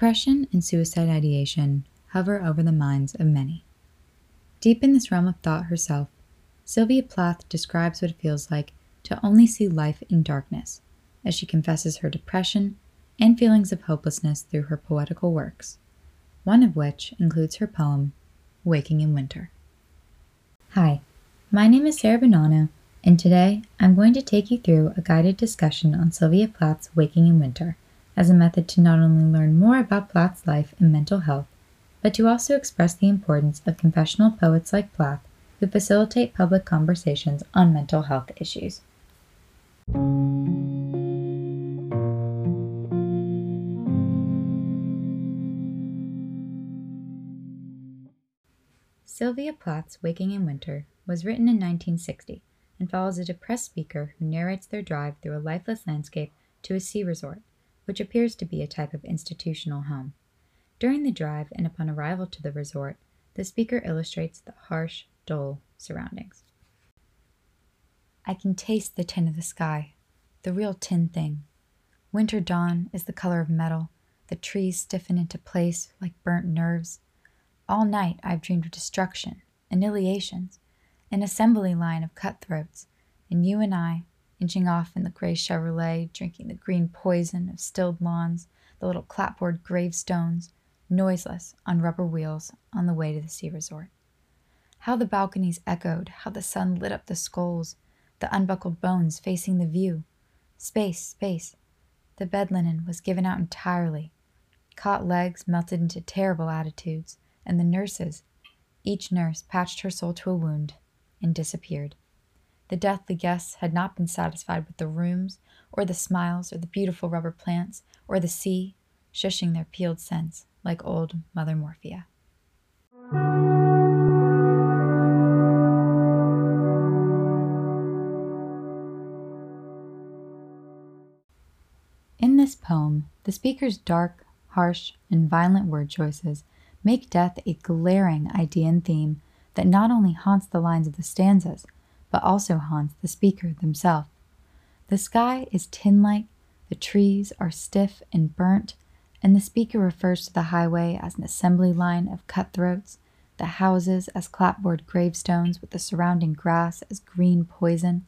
Depression and suicide ideation hover over the minds of many. Deep in this realm of thought herself, Sylvia Plath describes what it feels like to only see life in darkness as she confesses her depression and feelings of hopelessness through her poetical works, one of which includes her poem, Waking in Winter. Hi, my name is Sarah Buonanno, and today I'm going to take you through a guided discussion on Sylvia Plath's Waking in Winter as a method to not only learn more about Plath's life and mental health, but to also express the importance of confessional poets like Plath who facilitate public conversations on mental health issues. Sylvia Plath's Waking in Winter was written in 1960 and follows a depressed speaker who narrates their drive through a lifeless landscape to a sea resort, which appears to be a type of institutional home. During the drive and upon arrival to the resort, the speaker illustrates the harsh, dull surroundings. I can taste the tin of the sky, the real tin thing. Winter dawn is the color of metal, the trees stiffen into place like burnt nerves. All night I've dreamed of destruction, annihilations, an assembly line of cutthroats, and you and I, inching off in the gray Chevrolet, drinking the green poison of stilled lawns, the little clapboard gravestones, noiseless on rubber wheels on the way to the sea resort. How the balconies echoed, how the sun lit up the skulls, the unbuckled bones facing the view. Space, space. The bed linen was given out entirely. Caught legs melted into terrible attitudes, and the nurses, each nurse patched her soul to a wound and disappeared. The deathly guests had not been satisfied with the rooms, or the smiles, or the beautiful rubber plants, or the sea, shushing their peeled scents like old Mother Morphia. In this poem, the speaker's dark, harsh, and violent word choices make death a glaring idea and theme that not only haunts the lines of the stanzas, but also haunts the speaker themselves. The sky is tin like, the trees are stiff and burnt, and the speaker refers to the highway as an assembly line of cutthroats, the houses as clapboard gravestones with the surrounding grass as green poison,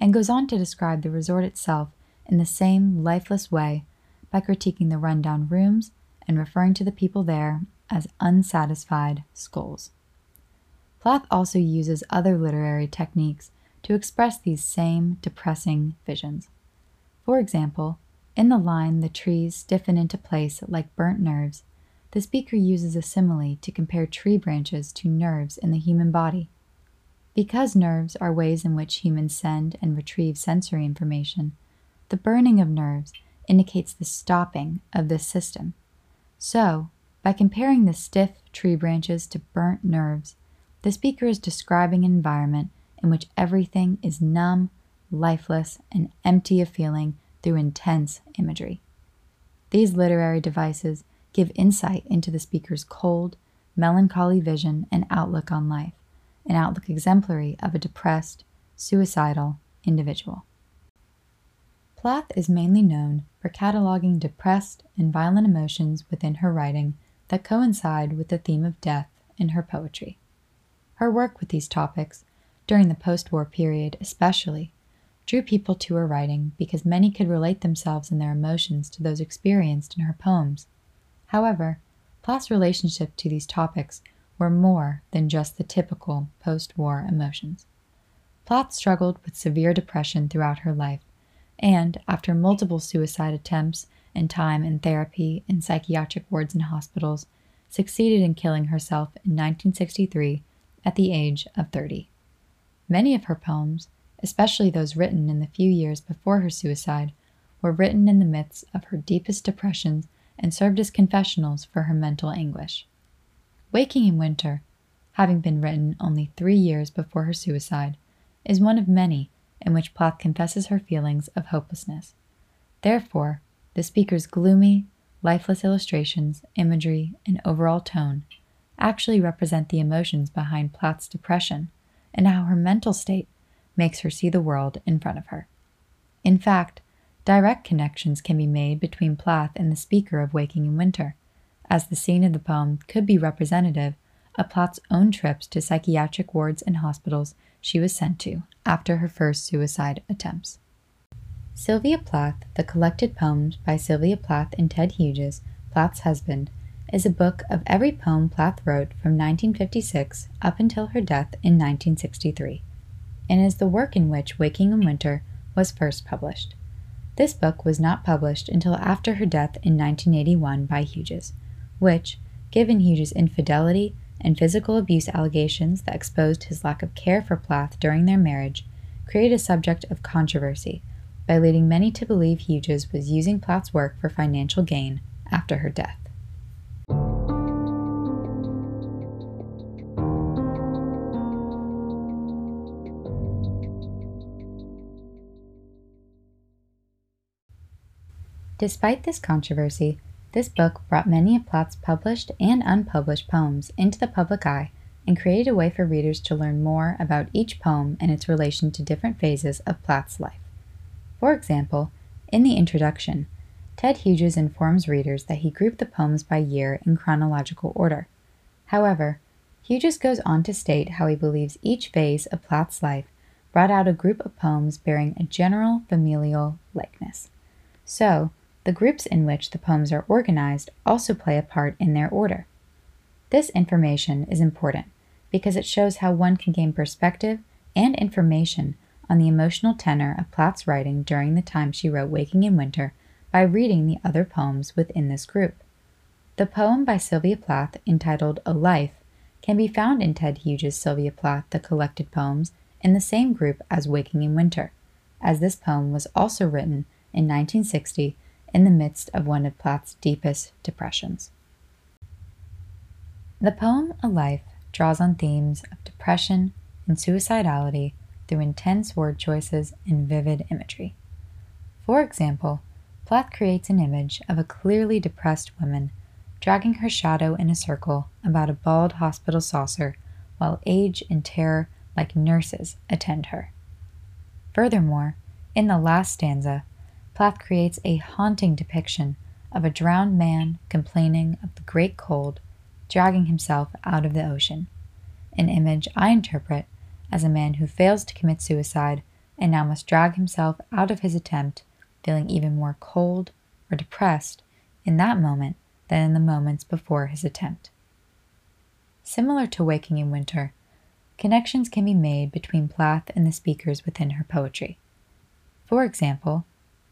and goes on to describe the resort itself in the same lifeless way by critiquing the rundown rooms and referring to the people there as unsatisfied skulls. Plath also uses other literary techniques to express these same depressing visions. For example, in the line, the trees stiffen into place like burnt nerves, the speaker uses a simile to compare tree branches to nerves in the human body. Because nerves are ways in which humans send and retrieve sensory information, the burning of nerves indicates the stopping of this system. So, by comparing the stiff tree branches to burnt nerves, the speaker is describing an environment in which everything is numb, lifeless, and empty of feeling through intense imagery. These literary devices give insight into the speaker's cold, melancholy vision and outlook on life, an outlook exemplary of a depressed, suicidal individual. Plath is mainly known for cataloging depressed and violent emotions within her writing that coincide with the theme of death in her poetry. Her work with these topics, during the post war period especially, drew people to her writing because many could relate themselves and their emotions to those experienced in her poems. However, Plath's relationship to these topics were more than just the typical post war emotions. Plath struggled with severe depression throughout her life, and after multiple suicide attempts and time in therapy in psychiatric wards and hospitals, succeeded in killing herself in 1963 at the age of 30. Many of her poems, especially those written in the few years before her suicide, were written in the midst of her deepest depressions and served as confessionals for her mental anguish. Waking in Winter, having been written only three years before her suicide, is one of many in which Plath confesses her feelings of hopelessness. Therefore, the speaker's gloomy, lifeless illustrations, imagery, and overall tone actually represent the emotions behind Plath's depression and how her mental state makes her see the world in front of her. In fact, Direct connections can be made between Plath and the speaker of Waking in Winter, as the scene of the poem could be representative of Plath's own trips to psychiatric wards and hospitals she was sent to after her first suicide attempts. Sylvia Plath, The Collected Poems by Sylvia Plath and Ted Hughes, Plath's husband, is a book of every poem Plath wrote from 1956 up until her death in 1963, and is the work in which Waking in Winter was first published. This book was not published until after her death in 1981 by Hughes, which, given Hughes' infidelity and physical abuse allegations that exposed his lack of care for Plath during their marriage, created a subject of controversy by leading many to believe Hughes was using Plath's work for financial gain after her death. Despite this controversy, this book brought many of Plath's published and unpublished poems into the public eye and created a way for readers to learn more about each poem and its relation to different phases of Plath's life. For example, in the introduction, Ted Hughes informs readers that he grouped the poems by year in chronological order. However, Hughes goes on to state how he believes each phase of Plath's life brought out a group of poems bearing a general familial likeness. So, the groups in which the poems are organized also play a part in their order. This information is important because it shows how one can gain perspective and information on the emotional tenor of Plath's writing during the time she wrote Waking in Winter by reading the other poems within this group. The poem by Sylvia Plath entitled A Life can be found in Ted Hughes' Sylvia Plath The Collected Poems in the same group as Waking in Winter, as this poem was also written in 1960 in the midst of one of Plath's deepest depressions. The poem A Life draws on themes of depression and suicidality through intense word choices and vivid imagery. For example, Plath creates an image of a clearly depressed woman dragging her shadow in a circle about a bald hospital saucer while age and terror, like nurses, attend her. Furthermore, in the last stanza, Plath creates a haunting depiction of a drowned man complaining of the great cold, dragging himself out of the ocean, an image I interpret as a man who fails to commit suicide and now must drag himself out of his attempt, feeling even more cold or depressed in that moment than in the moments before his attempt. Similar to Waking in Winter, connections can be made between Plath and the speakers within her poetry. For example,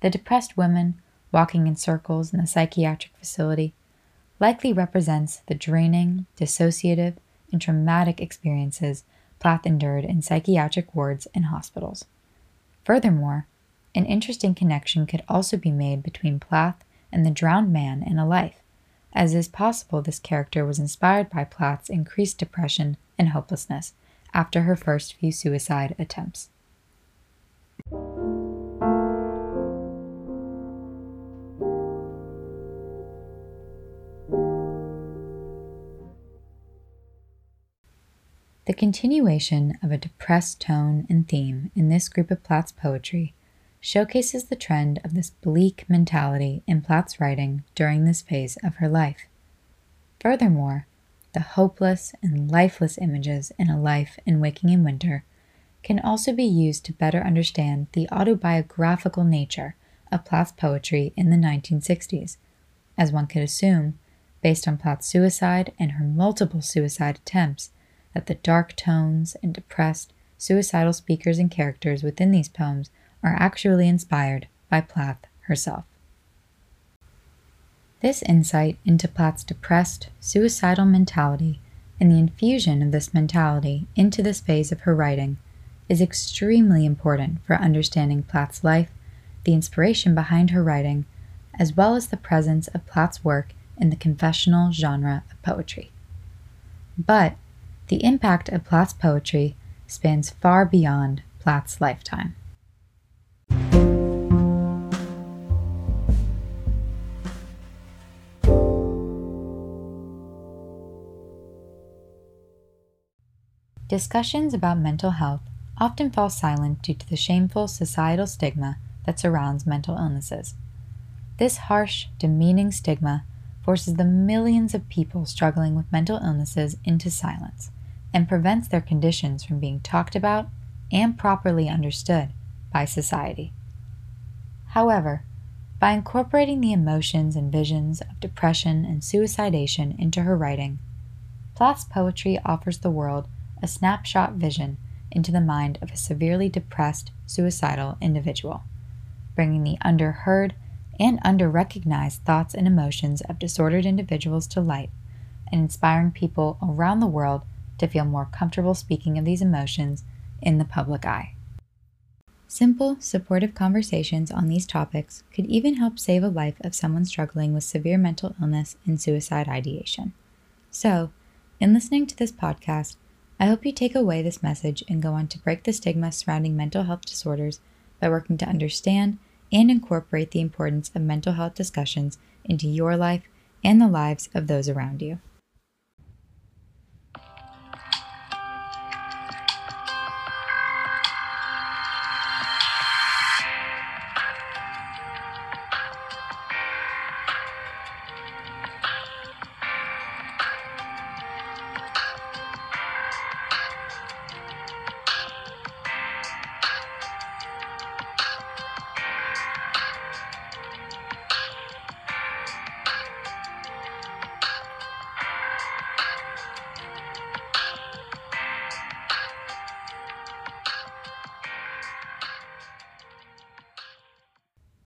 the depressed woman walking in circles in the psychiatric facility likely represents the draining, dissociative, and traumatic experiences Plath endured in psychiatric wards and hospitals. Furthermore, an interesting connection could also be made between Plath and the drowned man in a life, as it is possible this character was inspired by Plath's increased depression and hopelessness after her first few suicide attempts. The continuation of a depressed tone and theme in this group of Plath's poetry showcases the trend of this bleak mentality in Plath's writing during this phase of her life. Furthermore, the hopeless and lifeless images in a life in Waking in Winter can also be used to better understand the autobiographical nature of Plath's poetry in the 1960s, as one could assume, based on Plath's suicide and her multiple suicide attempts, that the dark tones and depressed, suicidal speakers and characters within these poems are actually inspired by Plath herself. This insight into Plath's depressed, suicidal mentality and the infusion of this mentality into this phase of her writing is extremely important for understanding Plath's life, the inspiration behind her writing, as well as the presence of Plath's work in the confessional genre of poetry. But the impact of Plath's poetry spans far beyond Plath's lifetime. Discussions about mental health often fall silent due to the shameful societal stigma that surrounds mental illnesses. This harsh, demeaning stigma forces the millions of people struggling with mental illnesses into silence and prevents their conditions from being talked about and properly understood by society. However, by incorporating the emotions and visions of depression and suicidation into her writing, Plath's poetry offers the world a snapshot vision into the mind of a severely depressed, suicidal individual, bringing the underheard and underrecognized thoughts and emotions of disordered individuals to light, and inspiring people around the world to feel more comfortable speaking of these emotions in the public eye. Simple, supportive conversations on these topics could even help save a life of someone struggling with severe mental illness and suicide ideation. So, in listening to this podcast, I hope you take away this message and go on to break the stigma surrounding mental health disorders by working to understand and incorporate the importance of mental health discussions into your life and the lives of those around you.